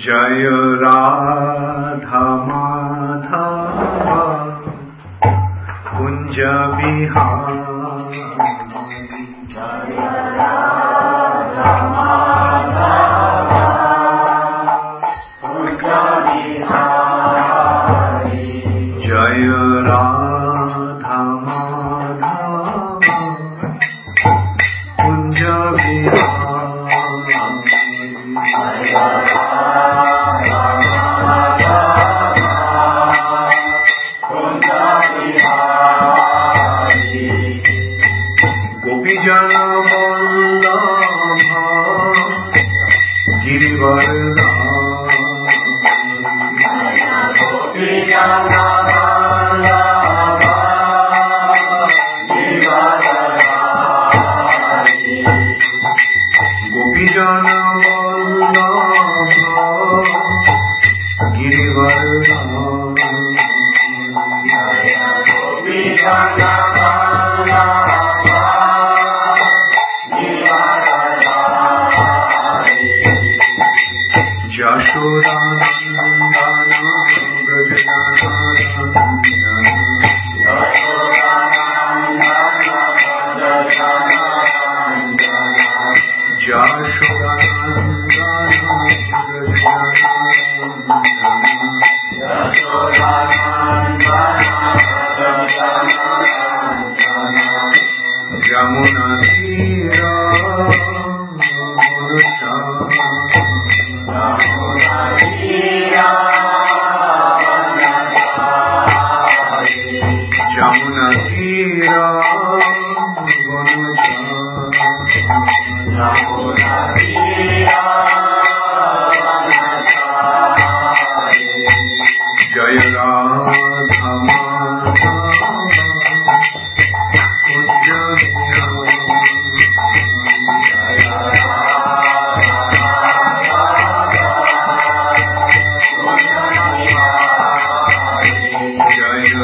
जय राधा माधव। कुञ्ज बिहारी यशोदानन्दन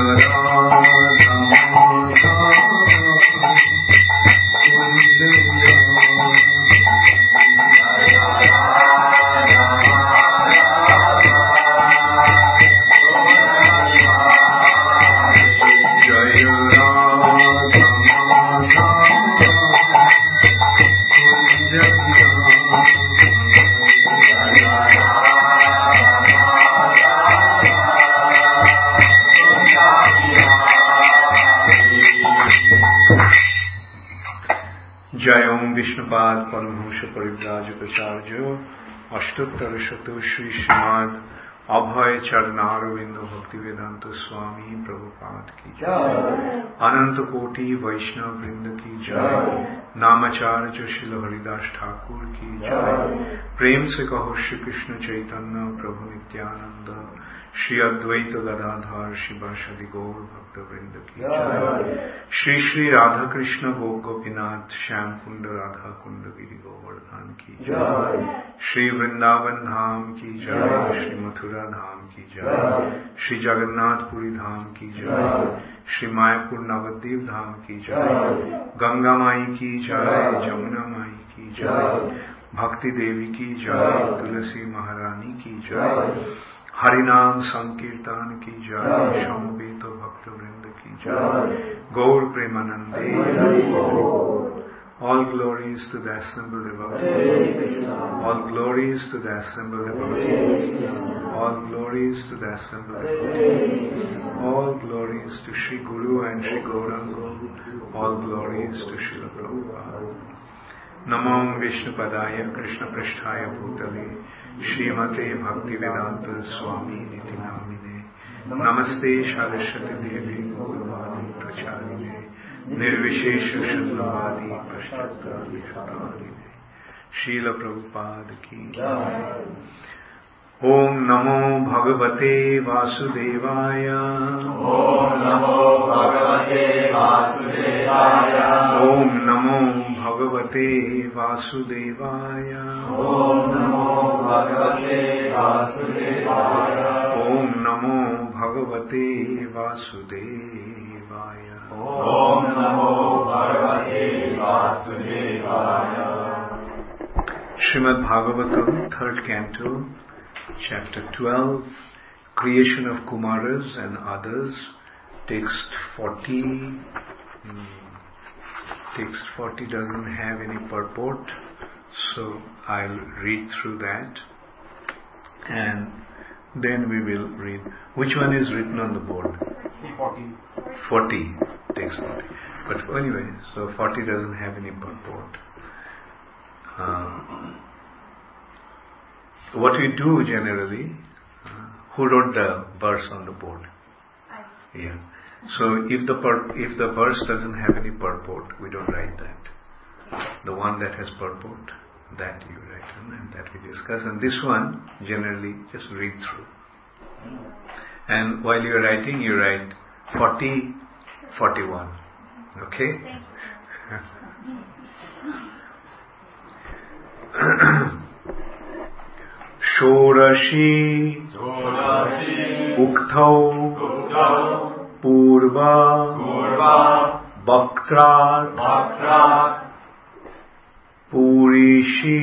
Ramadan. अष्टोत्तर शत श्री श्रीमद अभय चरणारविंद भक्ति वेदांत स्वामी प्रभुपाद की जय। अनंत कोटि वैष्णव वृंद की जय। नामाचार्य शिल हरिदास ठाकुर की जय। प्रेम से कहो श्री कृष्ण चैतन्य प्रभु नित्यानंद। श्री अद्वैत गदाधर शिवाशदि गौर भक्त वृंद की जय। श्री श्री राधा कृष्ण गो गोपीनाथ श्याम कुंड राधा कुंड गिरी गोवर्धन की जय श्री वृंदावन धाम की जय श्री मथुरा धाम की जय श्री जगन्नाथपुरी धाम की जय श्री मायापुर नवद्वीप धाम की जय गंगा माई की जय जमुना माई की जय भक्ति देवी की जय तुलसी महारानी की जय हरिनाम संकीर्तन की जय समवेत भक्त वृंद की जय गौर प्रेमानंदे All glories to the assembled devotee. All glories to the assembled devotee. All glories to the assembled devotee. All glories to Sri Guru and Sri Gauranga. All glories to Sri Prabhupada. Namam Vishnupadaya Krishna Prasthaya Bhutale Srimate Bhaktivedanta Swami Niti Namine Namaste Saraswati Devi Guruvani Pracharine निर्विशेष शुद्धवादी पश्चात्तारिणे शील प्रभुपाद की ओम नमो भगवते वासुदेवाय। ॐ नमो भगवते वासुदेवाय। ओम नमो भगवते वासुदेवाय। ॐ नमो भगवते वासुदेवाय। ओम नमो भगवते वासुदेवाय। Srimad Bhagavatam, third canto, chapter 12, creation of Kumaras and others, text 40. Hmm, text 40 doesn't have any purport, so I'll read through that and then we will read. Which one is written on the board? 40. 40. Text 40. But anyway, so 40 doesn't have any purport. Uh, what we do generally, uh, who wrote the verse on the board? I. Yeah. So if the pur- if the verse doesn't have any purport, we don't write that. The one that has purport, that you write and that we discuss. And this one, generally, just read through. And while you're writing, you write 40, 41. Okay? Thank षोडशी Sodasi. उक्तौ Uktau. Purva Purva. वक्त्रात् Vakrat. पूरिषि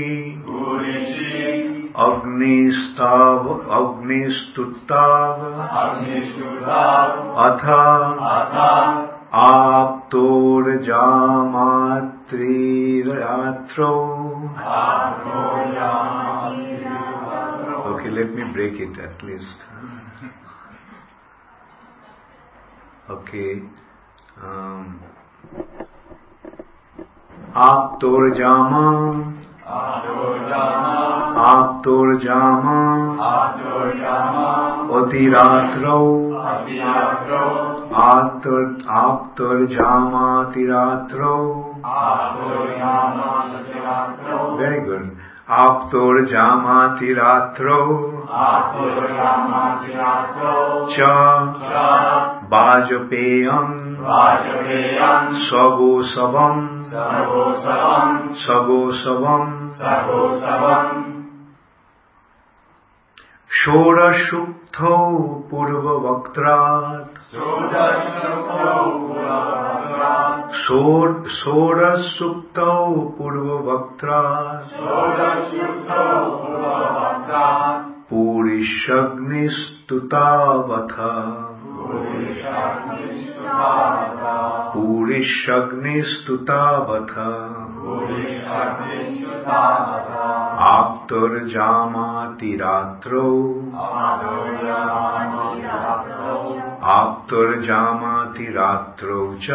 Purishi. अग्निस्ताव अग्निस्तुताव अथ आप्तोर्जामात्रिरात्रौ okay let me break it at least okay आप तोर जामा आप्तोर्जामा अतिरात्रौ। आप्तोर्जामातिरात्रौ। Very good आप्तोर्जामातिरात्रौ। च बाजपेयम् स्वगोसवम् स्वगोसवम् षोडशुक्थौ पूर्ववक्त्रात्। षोडशुक्तौ पूर्ववक्त्रात्। पूरिषग्निस्तुतावथ। पूरिषग्निस्तुतावथ। आप्तुर्जामातिरात्रौ आप्तुर्जामातिरात्रौ च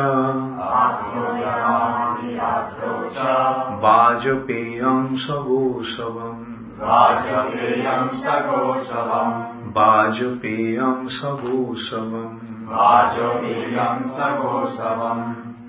वाजपेयं सगोसवम् वाजपेयं सगोसवम् वाजपेयं सगोसवम् वाजपेयं सगोसवम्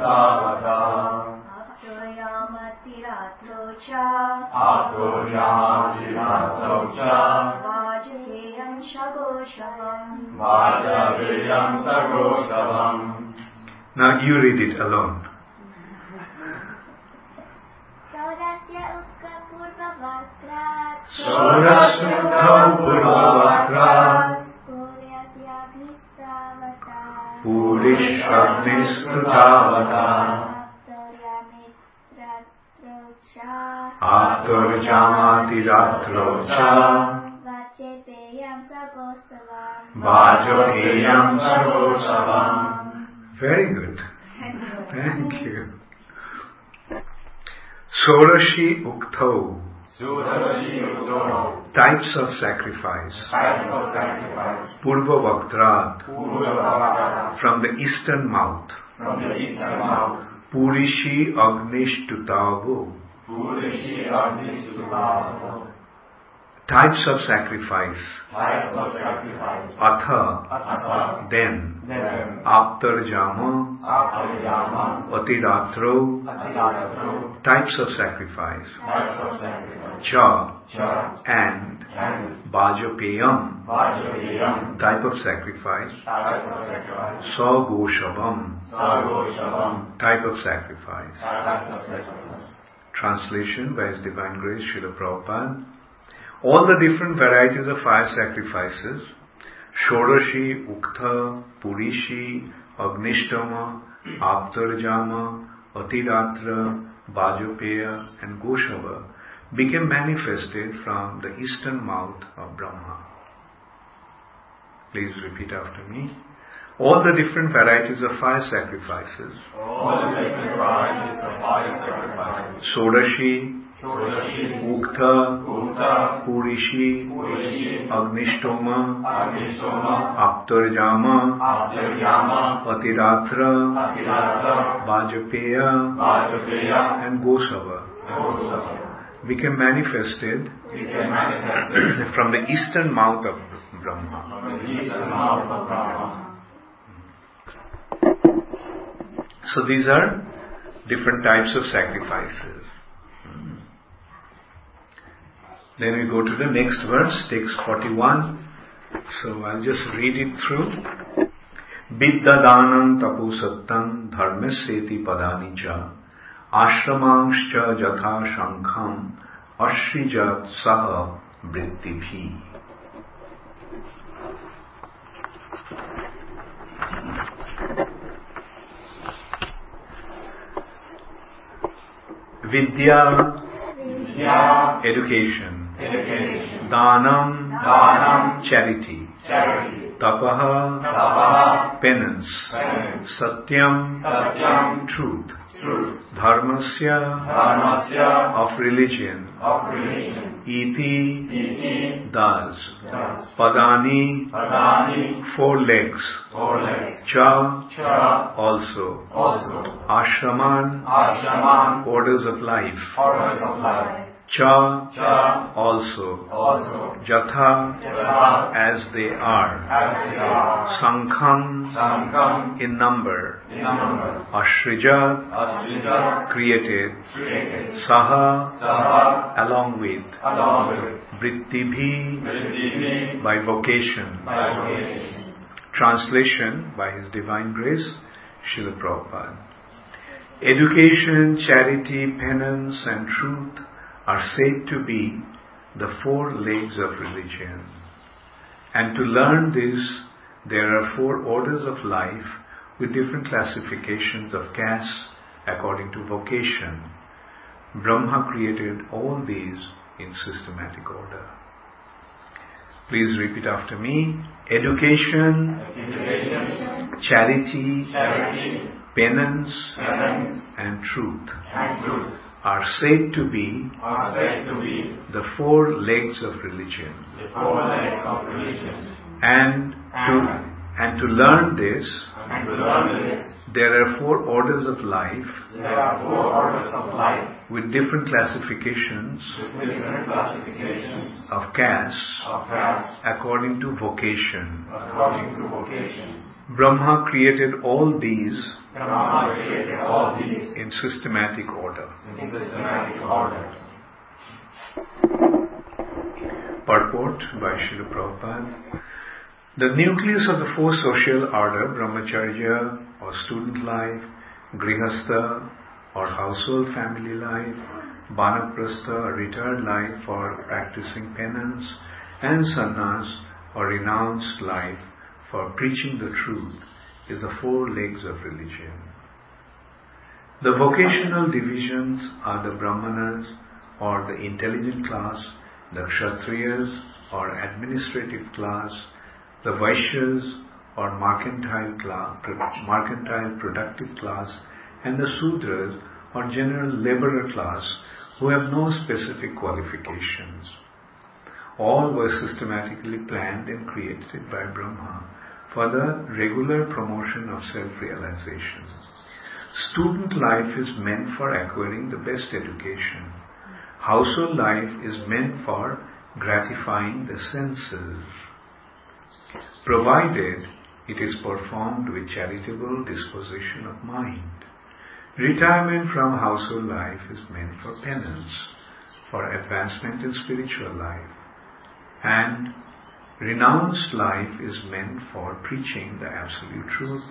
Purishadnistutavata Aptoyamatiratlocha Aptoyamatiratlocha Vajaheyam Shagoshavam Vajrayam Sagosavam Now you read it alone. Saudasya Ukka पूरिष्वग्निस्मृतावता आतुर्जामातिरात्रौ च। वाचपेयं सर्वोत्सवम्। वेरी गुड थैंक यू षोडशी उक्तौ you. Sorashi Ukto Sudashiyukto Types of sacrifice. Types of sacrifice Purva Vaktrat from the eastern mouth. From the eastern mouth Purishi Agnishtutavo Purishi Agnisutavata Types of sacrifice. Types of sacrifice. Atha. Atha. Then. Then. Aptarjama. Apayama Atiratro Atiratro Types of sacrifice. Types of sacrifice. Cha. Cha. And. And. Bajapayam type of sacrifice. Types of sacrifice. Sagoshavam Sagoshavam type of sacrifice. Types of sacrifice. Translation by His Divine Grace Srila Prabhupada. All the different varieties of fire sacrifices, Shodashi, Ukta, Purishi, Agnishtama, Aptarjama, Atiratra, Bajopeya and Goshava became manifested from the eastern mouth of Brahma. Please repeat after me. All the different varieties of fire sacrifices, All the different varieties of fire sacrifices Sodashi, Shodashi Ukta, Ukta. Purishi, Purishi. Agnishtoma, Agnishtoma Aptarjama, Apyaryama Atiratra, Atiratra Vajapeya, Vajrayam and Gosava. Gosava. Became manifested became manifested from the eastern mouth of Brahma. from the eastern mouth of Brahma. So these are different types of sacrifices. Then we go to the next verse, text 41. So I'll just read it through. Viddadanam tapusattam dharmasyeti padani cha ashramanshcha jatha shankham ashrijat saha vrittibhi. Vidya, Vidya, education. Danam, Danam, charity. Tapaha, Tapaha, penance. Satyam, Satyam, truth. Dharmasya, Dharmasya, of religion. of religion, Iti, Iti, does. thus, Padani, Padani, four legs. four legs, Cha, Cha, also. also, Ashraman, Ashraman, orders of life. orders of life, Cha, Cha, also. also, Jatha, as they are. as they are, Sankham, Sankham, in number. in number, Ashrija, Ashrita, created. created, Saha, Saha, along with. along with, Vrittibhi, by vocation. by vocation. Translation by His Divine Grace, Srila Prabhupada. Education, charity, penance and truth are said to be the four legs of religion. And to learn this, there are four orders of life with different classifications of castes according to vocation. Brahma created all these in systematic order. Please repeat after me. Education, Education, charity, charity, penance, penance, and truth and truth are said to be are said to be the four legs of religion. legs of religion. And to, and to learn this, And to learn this, there are four orders of life there are four orders of life with different classifications with different classifications of caste of caste according to vocation. according to vocations. Brahma created all these created all these in systematic order. in systematic order. Purport by Srila Prabhupada. The nucleus of the four social order, brahmacharya or student life, grihastha or household family life, banaprastha or retired life for practicing penance, and sannyas or renounced life for preaching the truth, is the four legs of religion. The vocational divisions are the brahmanas or the intelligent class, the kshatriyas or administrative class, the vaishyas or mercantile class, mercantile productive class, and the sudras or general laborer class who have no specific qualifications. All were systematically planned and created by Brahma for the regular promotion of self-realization. Student life is meant for acquiring the best education. Household life is meant for gratifying the senses, provided it is performed with charitable disposition of mind. Retirement from household life is meant for penance, for advancement in spiritual life, and renounced life is meant for preaching the absolute truth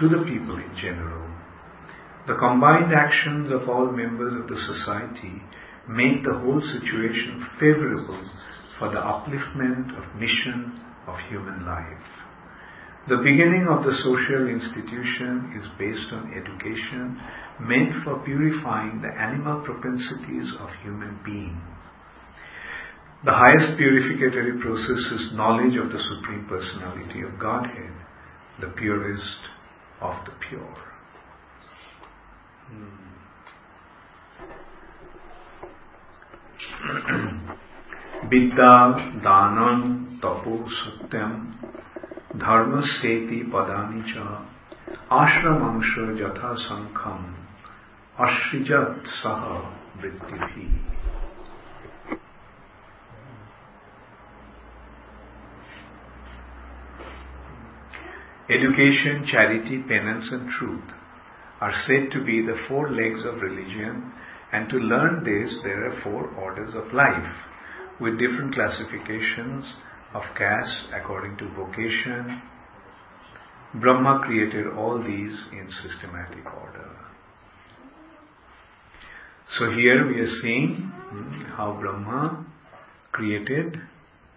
to the people in general. The combined actions of all members of the society make the whole situation favorable for the upliftment of mission of human life. The beginning of the social institution is based on education meant for purifying the animal propensities of human being. The highest purificatory process is knowledge of the Supreme Personality of Godhead, the purest of the pure. विद्या दानं तपो सत्यम धर्म सेति पदानि च आश्रमंश यथा संखम अश्रिजत सह वृत्ति Education, charity, penance and truth are said to be the four legs of religion and to learn this there are four orders of life with different classifications of caste according to vocation. Brahma created all these in systematic order. So here we are seeing hmm, how Brahma created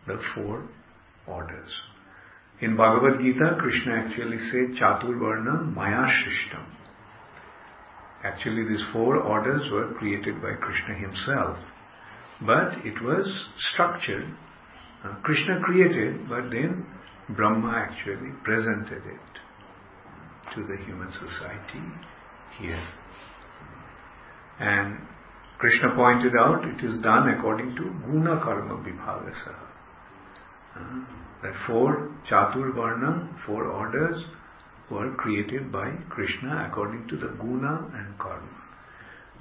the four orders. In Bhagavad Gita, Krishna actually said Chaturvarna Maya Shishtam. Actually, these four orders were created by Krishna himself, but it was structured. Uh, Krishna created, but then Brahma actually presented it to the human society here. And Krishna pointed out it is done according to Guna Karma Vibhavasa. Uh, four Chatur Varna, four orders, were created by Krishna according to the guna and karma.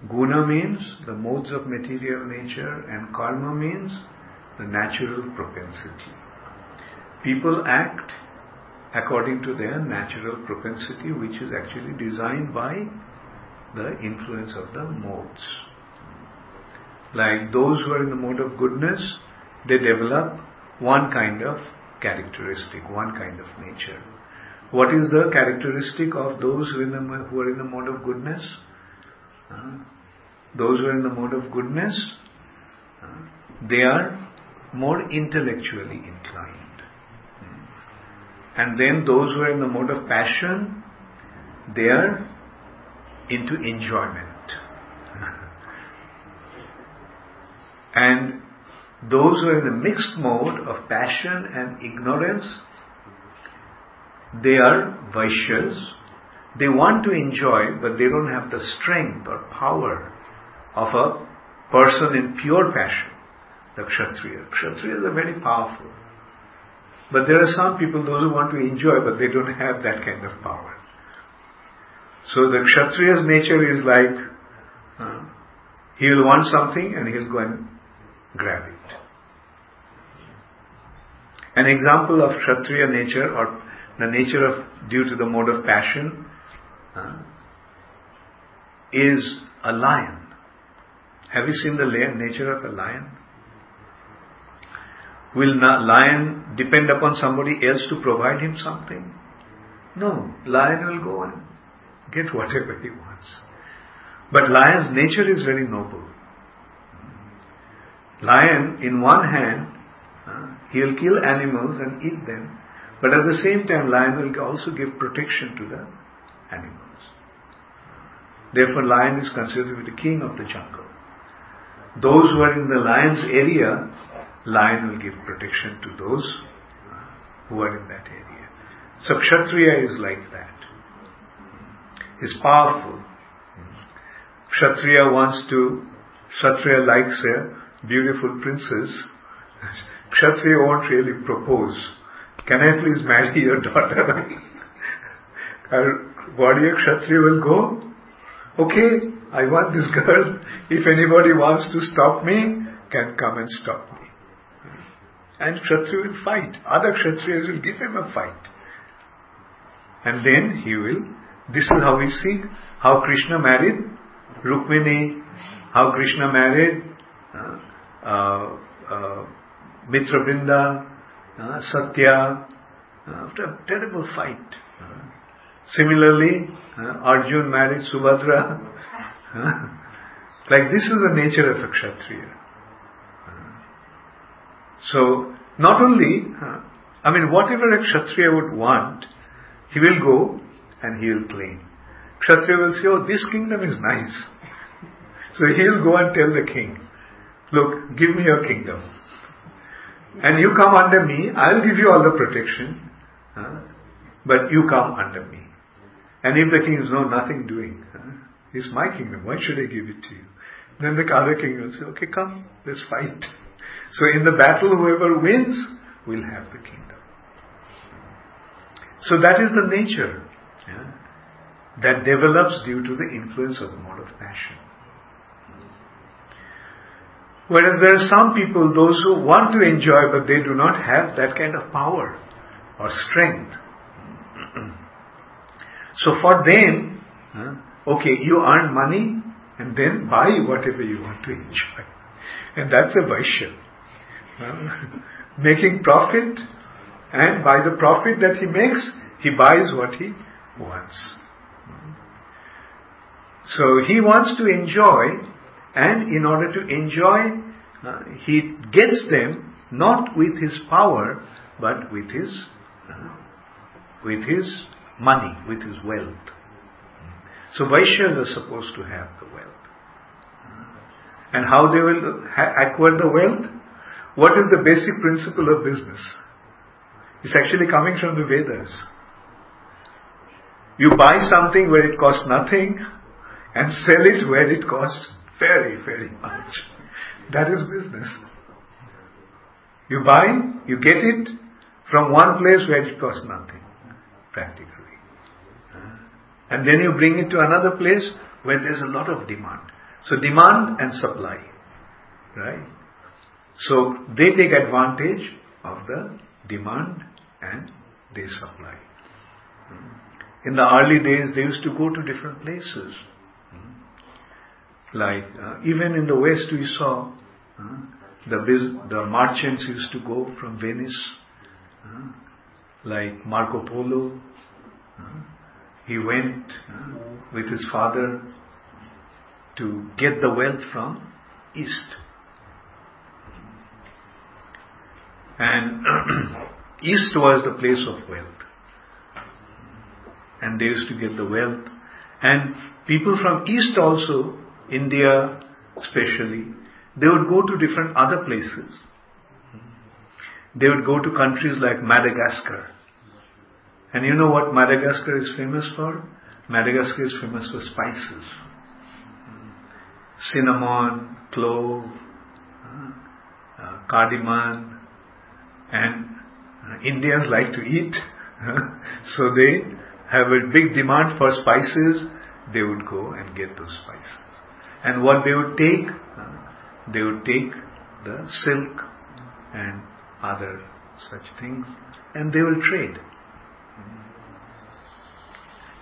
Guna means the modes of material nature and karma means the natural propensity. People act according to their natural propensity which is actually designed by the influence of the modes. Like those who are in the mode of goodness, they develop one kind of characteristic, one kind of nature. What is the characteristic of those who, the, who are in the mode of goodness? Uh, those who are in the mode of goodness, uh, they are more intellectually inclined. Hmm. And then those who are in the mode of passion, they are into enjoyment. and those who are in the mixed mode of passion and ignorance, they are Vaishyas. They want to enjoy, but they don't have the strength or power of a person in pure passion, the Kshatriya. Kshatriyas are very powerful. But there are some people, those who want to enjoy, but they don't have that kind of power. So the Kshatriya's nature is like, uh, he will want something and he'll go and grab it. An example of Kshatriya nature or the nature of, due to the mode of passion, uh, is a lion. Have you seen the nature of a lion? Will a lion depend upon somebody else to provide him something? No, lion will go and get whatever he wants. But lion's nature is very noble. Lion, in one hand, uh, he'll kill animals and eat them, but at the same time, lion will also give protection to the animals. Therefore, lion is considered to be the king of the jungle. Those who are in the lion's area, lion will give protection to those uh, who are in that area. So Kshatriya is like that. He's powerful. Kshatriya wants to, Kshatriya likes a beautiful princess. Kshatriya won't really propose. Can I please marry your daughter? Warrior Kshatriya will go, okay, I want this girl. If anybody wants to stop me, can come and stop me. And Kshatriya will fight. Other Kshatriyas will give him a fight. And then he will, this is how we see how Krishna married Rukmini, how Krishna married uh, uh, uh, Mitra uh, Satya, uh, after a terrible fight. Uh, similarly, uh, Arjun married Subhadra. like this is the nature of a Kshatriya. so, not only, I mean, whatever a Kshatriya would want, he will go and he will claim. Kshatriya will say, oh, this kingdom is nice. So he'll go and tell the king, look, give me your kingdom. And you come under me, I'll give you all the protection, huh? but you come under me. And if the king is no, nothing doing, huh? it's my kingdom, why should I give it to you? Then the other king will say, okay, come, let's fight. So in the battle, whoever wins will have the kingdom. So that is the nature yeah, that develops due to the influence of the mode of passion. Whereas there are some people, those who want to enjoy, but they do not have that kind of power or strength. so for them, okay, you earn money and then buy whatever you want to enjoy. And that's a Vaishya. Making profit, and by the profit that he makes, he buys what he wants. So he wants to enjoy and in order to enjoy, uh, he gets them not with his power, but with his uh, with his money, with his wealth. So Vaishyas are supposed to have the wealth. And how they will ha- acquire the wealth? What is the basic principle of business? It's actually coming from the Vedas. You buy something where it costs nothing and sell it where it costs very, very much. That is business. You buy, you get it from one place where it costs nothing, practically. And then you bring it to another place where there's a lot of demand. So demand and supply, right? So they take advantage of the demand and they supply. Hmm. In the early days, they used to go to different places like uh, even in the West, we saw uh, the biz- the merchants used to go from Venice, uh, like Marco Polo. He went with his father to get the wealth from East. And East was the place of wealth. And they used to get the wealth. And people from East also India especially, they would go to different other places. They would go to countries like Madagascar. And you know what Madagascar is famous for? Madagascar is famous for spices. Cinnamon, clove, uh, cardamom, and Uh, Indians like to eat, so they have a big demand for spices. They would go and get those spices. And what they would take, they would take the silk and other such things, and they will trade.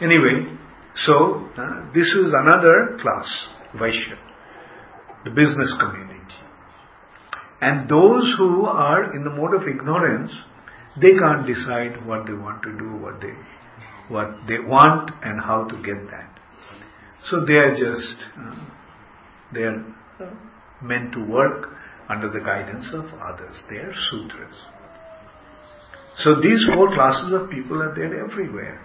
Anyway, so uh, this is another class, Vaishya, the business community. And those who are in the mode of ignorance, they can't decide what they want to do, what they what they want, and how to get that. So they are just uh, they are meant to work under the guidance of others. They are sudras. So these four classes of people are there everywhere.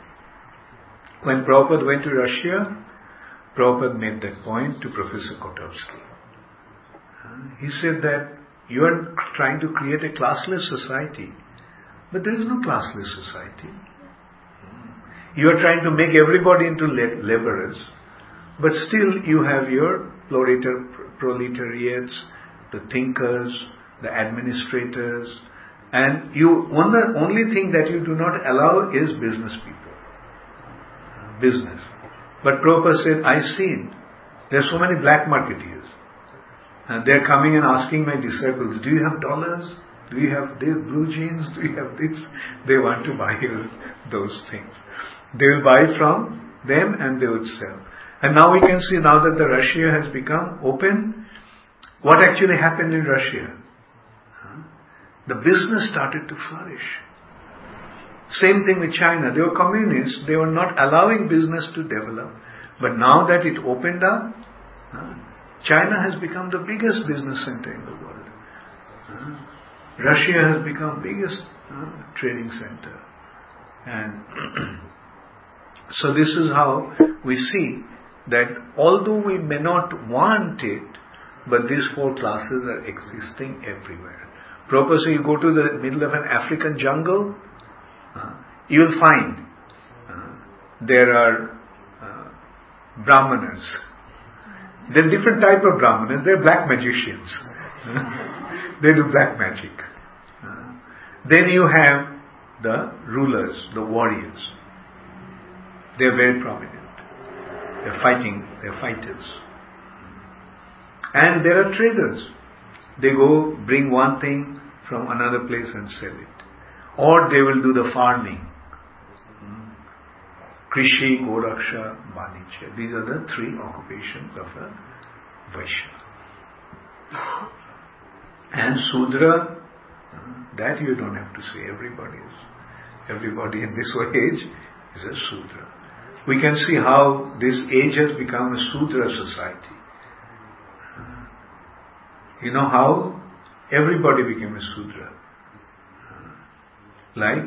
When Prabhupada went to Russia, Prabhupada made that point to Professor Kotovsky. He said that you are trying to create a classless society, but there is no classless society. You are trying to make everybody into laborers, but still you have your proletariats, the thinkers, the administrators, and you one the only thing that you do not allow is business people. Business. But Prabhupada said, I've seen there are so many black marketeers. And they're coming and asking my disciples, Do you have dollars? Do you have blue jeans? Do you have this? They want to buy those things. They will buy from them and they would sell. And now we can see now that the Russia has become open, what actually happened in Russia? The business started to flourish. Same thing with China. They were communists. They were not allowing business to develop. But now that it opened up, China has become the biggest business center in the world. Russia has become biggest trading center. And so this is how we see that although we may not want it, but these four classes are existing everywhere. So you go to the middle of an African jungle, uh, you will find uh, there are uh, brahmanas. There are different type of brahmanas. They are black magicians. they do black magic. Uh, then you have the rulers, the warriors. They are very prominent. They are fighting. They are fighters. And there are traders. They go bring one thing from another place and sell it. Or they will do the farming. Krishi, Goraksha, Vanijya. These are the three occupations of a Vaishya. And Sudra, that you don't have to say. Everybody is. Everybody in this age is a Sudra. We can see how this age has become a Sudra society. You know how everybody became a Sudra. Like,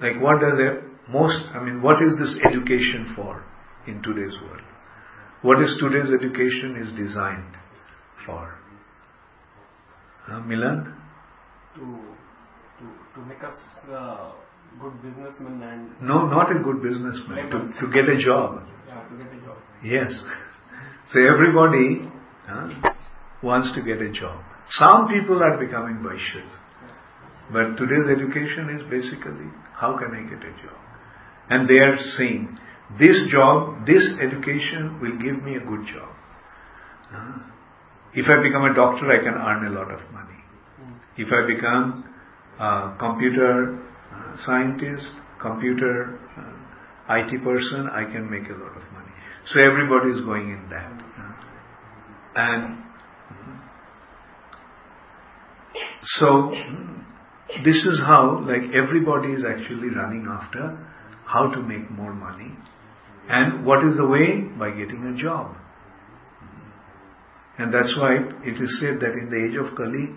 like what does it, most, I mean, what is this education for in today's world? What is today's education is designed for? Milan? To, to, to make us uh, good businessmen and... No, not a good businessman, to, to get a job. Yeah, to get a job. Yes. So everybody uh, wants to get a job. Some people are becoming Vaishyas. But today's education is basically, how can I get a job? And they are saying, this job, this education will give me a good job. Uh, if I become a doctor, I can earn a lot of money. If I become a computer scientist, computer uh, IT person, I can make a lot of money. So everybody is going in that. And so this is how, like, everybody is actually running after how to make more money. And what is the way? By getting a job. And that's why it is said that in the age of Kali,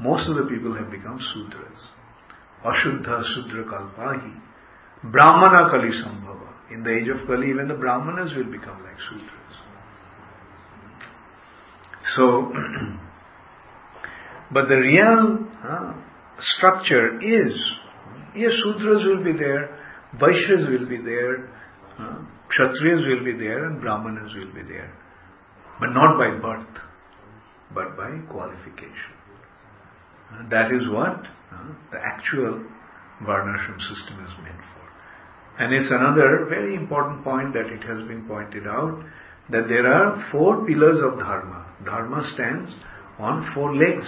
most of the people have become Sudras. Ashuddha Sudra Kalpahi. Brahmana Kali Sambhava. In the age of Kali, even the Brahmanas will become like Sudras. So, but the real uh, structure is, yes, Sudras will be there, Vaishyas will be there, uh, Kshatriyas will be there, and Brahmanas will be there. But not by birth, but by qualification. That is what the actual varnashram system is meant for. And it's another very important point that it has been pointed out that there are four pillars of dharma. Dharma stands on four legs.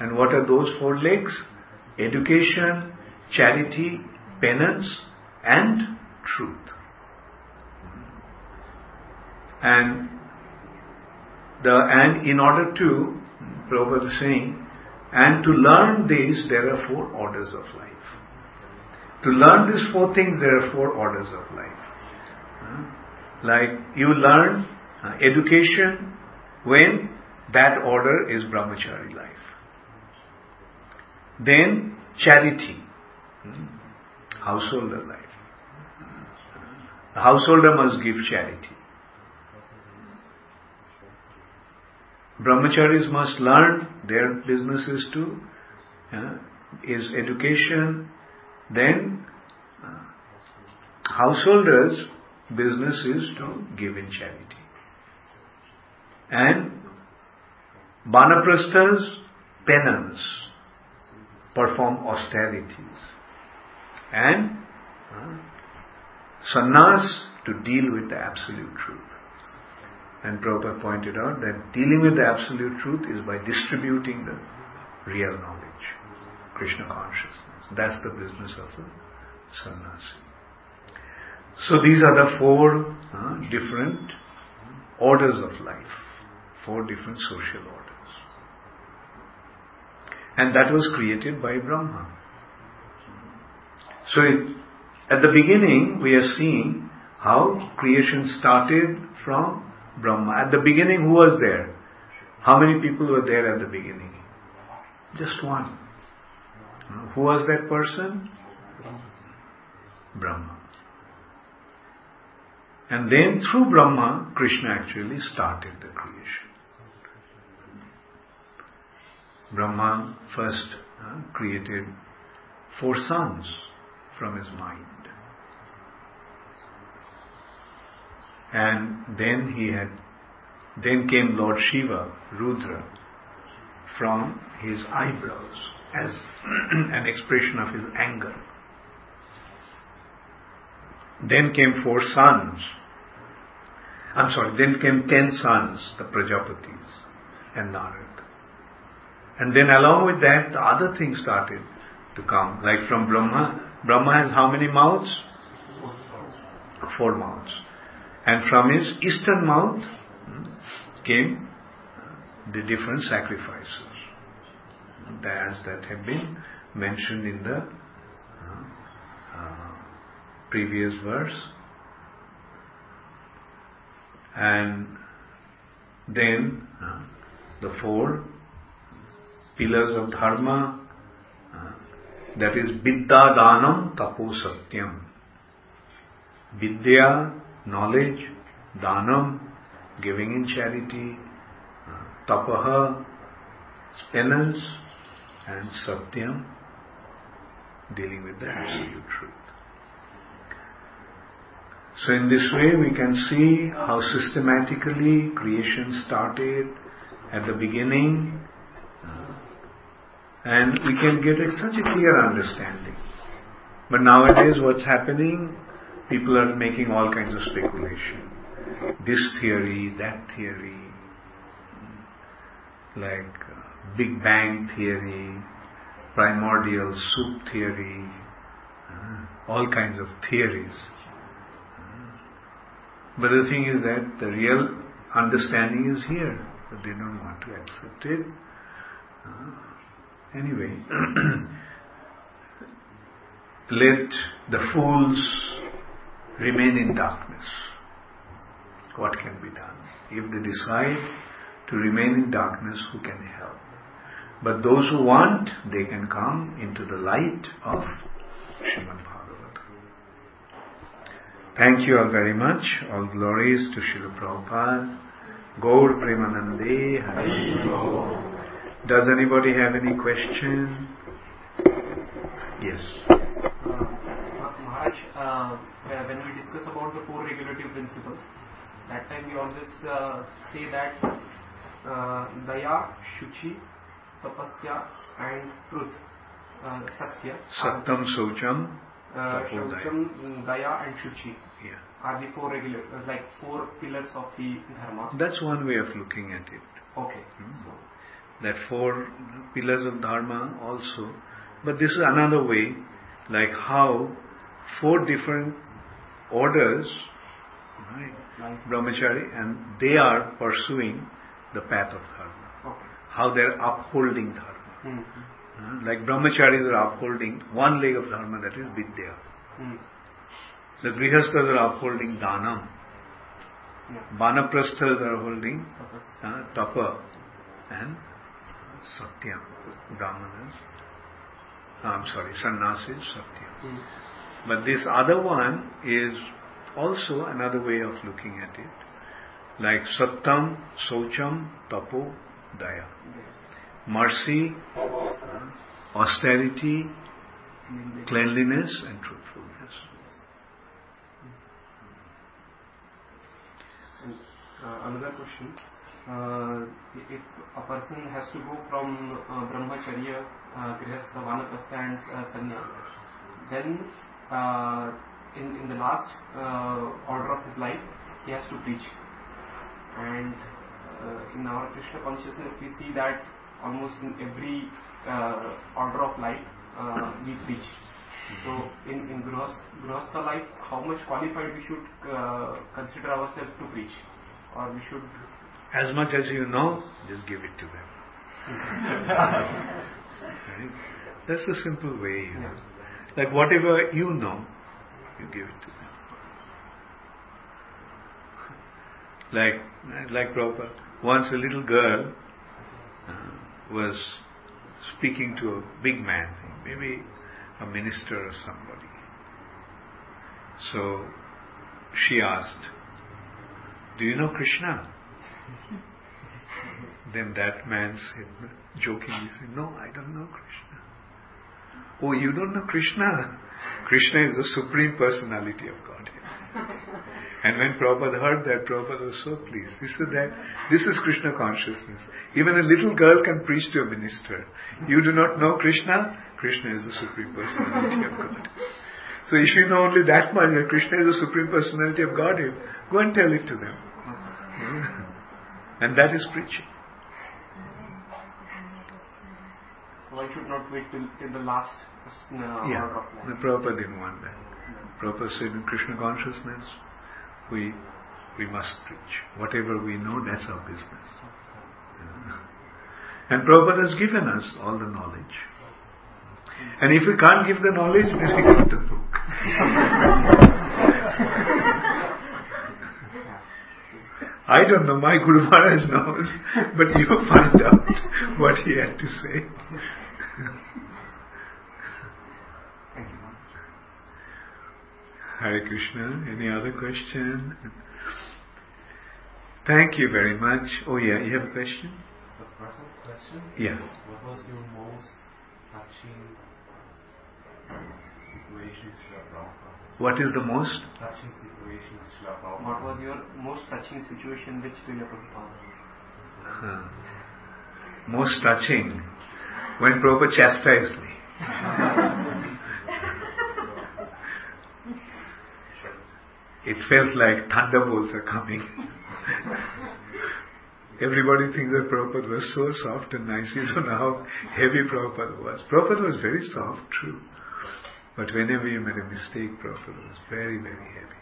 And what are those four legs? Education, charity, penance, and truth. And the and in order to, Prabhupada is saying, and to learn this, there are four orders of life. To learn these four things, there are four orders of life. Like you learn uh, education when that order is brahmachari life. Then charity, hmm, householder life. The householder must give charity. Brahmacharis must learn their business is to uh, is education. Then uh, householders' business is to give in charity. And Vanaprasthas penance, perform austerities. And uh, to deal with the absolute truth. And Prabhupada pointed out that dealing with the absolute truth is by distributing the real knowledge, Krishna consciousness. That's the business of the sannyasi. So these are the four uh, different orders of life, four different social orders. And that was created by Brahma. So it, at the beginning, we are seeing how creation started from Brahma. At the beginning, who was there? How many people were there at the beginning? Just one. Who was that person? Brahma. And then through Brahma, Krishna actually started the creation. Brahma first uh, created four sons from his mind. And then he had, then came Lord Shiva, Rudra, from his eyebrows as an expression of his anger. Then came four sons. I'm sorry, then came ten sons, the Prajapatis and Narad. And then along with that, the other things started to come. Like from Brahma, Brahma has how many mouths? Four mouths. And from his eastern mouth came the different sacrifices. As that have been mentioned in the uh, uh, previous verse. And then uh, the four pillars of dharma, uh, that is Vidya Danam Tapo Satyam. Vidya, knowledge, Danam, giving in charity, uh, Tapaha, penance, and Satyam, dealing with the absolute truth. So in this way we can see how systematically creation started at the beginning and we can get such a clear understanding. But nowadays, what's happening? People are making all kinds of speculation. This theory, that theory, like uh, Big Bang theory, primordial soup theory, uh, all kinds of theories. But the thing is that the real understanding is here, but they don't want to accept it. Uh, Anyway, let the fools remain in darkness. What can be done? If they decide to remain in darkness, who can help? But those who want, they can come into the light of Srimad Bhagavatam. Thank you all very much. All glories to Srila Prabhupada. Gaur Premanande does anybody have any question? Yes. Uh, Maharaj, uh, when we discuss about the four regulative principles, that time we always uh, say that uh, Daya, Shuchi, Tapasya and Truth. uh, Satya, Satyam, Socham, uh, Shaucham, Daya, and Shuchi Yeah. are the four regular, uh, like four pillars of the dharma. That's one way of looking at it. Okay. Hmm. So, That four pillars of Dharma also. But this is another way, like how four different orders, right, brahmachari, and they are pursuing the path of Dharma. okay. How they're upholding Dharma. Hmm. Uh, Like brahmacharis are upholding one leg of Dharma, that is Vidya. Hmm. The grihasthas are upholding Danam. Yeah. Vanaprasthas are holding uh, Tapa and Satya. Brahmanas. I'm sorry, sannyasis, Satya. Hmm. But this other one is also another way of looking at it. Like Sattam, Socham, Tapo, Daya. Mercy, austerity, cleanliness and truthfulness. Uh, another question. Uh, if a person has to go from uh, brahmacharya, uh, grihastha, vanaprastha and uh, sannyas, then uh, in, in the last uh, order of his life, he has to preach. And uh, in our Krishna consciousness, we see that almost in every uh, order of life, uh, we preach. So in, in Grihastha, life, how much qualified we should uh, consider ourselves to preach? Or we should, As much as you know, just give it to them. right? That's a simple way, you know. Like whatever you know, you give it to them. Like, like Prabhupada, once a little girl uh, was speaking to a big man, maybe a minister or somebody. So she asked, Do you know Krishna? Then that man said, jokingly said, No, I don't know Krishna. Oh, you don't know Krishna? Krishna is the Supreme Personality of Godhead. And when Prabhupada heard that, Prabhupada was so pleased. He said that this is Krishna consciousness. Even a little girl can preach to a minister. You do not know Krishna? Krishna is the Supreme Personality of God. So if you know only that much, that Krishna is the Supreme Personality of Godhead, go and tell it to them. And that is preaching. One should not wait till, till the last uh, Yeah, the life. Prabhupada didn't want that. Prabhupada said in Krishna consciousness, we we must preach. Whatever we know, that's our business. Yeah. And Prabhupada has given us all the knowledge. And if we can't give the knowledge, then we give the book. I don't know, my Guru Maharaj knows, but you find out what he had to say. Thank you. Hare Krishna. Any other question? Thank you very much. Oh yeah, you have a question? The present question, Yeah. what was your most touching situation with Srila Prabhupada? What is the most? Touching situation with Srila What was your most touching situation with Srila Prabhupada? Huh. Most touching. When Prabhupada chastised me. it felt like thunderbolts are coming. Everybody thinks that Prabhupada was so soft and nice. You don't know how heavy Prabhupada was. Prabhupada was very soft, true. But whenever you made a mistake, Prabhupada was very, very heavy.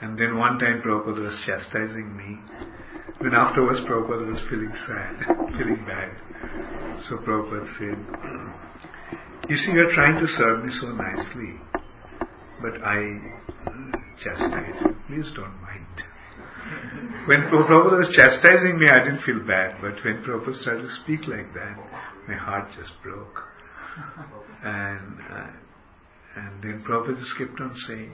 And then one time Prabhupada was chastising me. Then afterwards Prabhupada was feeling sad, feeling bad. So Prabhupada said, You see, you're trying to serve me so nicely, but I chastise you. Please don't mind. When Prabhupada was chastising me, I didn't feel bad, but when Prabhupada started to speak like that, my heart just broke. And, uh, and then Prabhupada just kept on saying,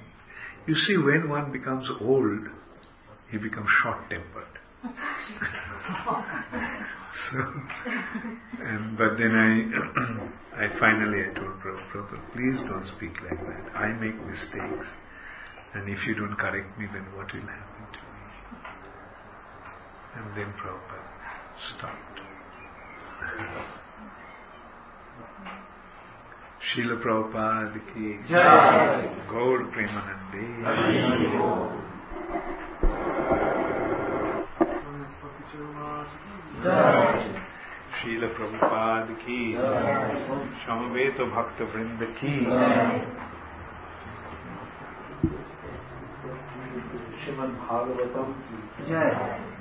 you see, when one becomes old, he becomes short-tempered. So, and but then I, I finally I told Prabhupada, please don't speak like that. I make mistakes, and if you don't correct me, then what will happen to me? And then Prabhupada stopped. Srila Prabhupada ki Jai. Gaur Premanandi Srila Prabhupada ki Shamaveto Bhakta Vrinda ki Srimad Bhagavatam ki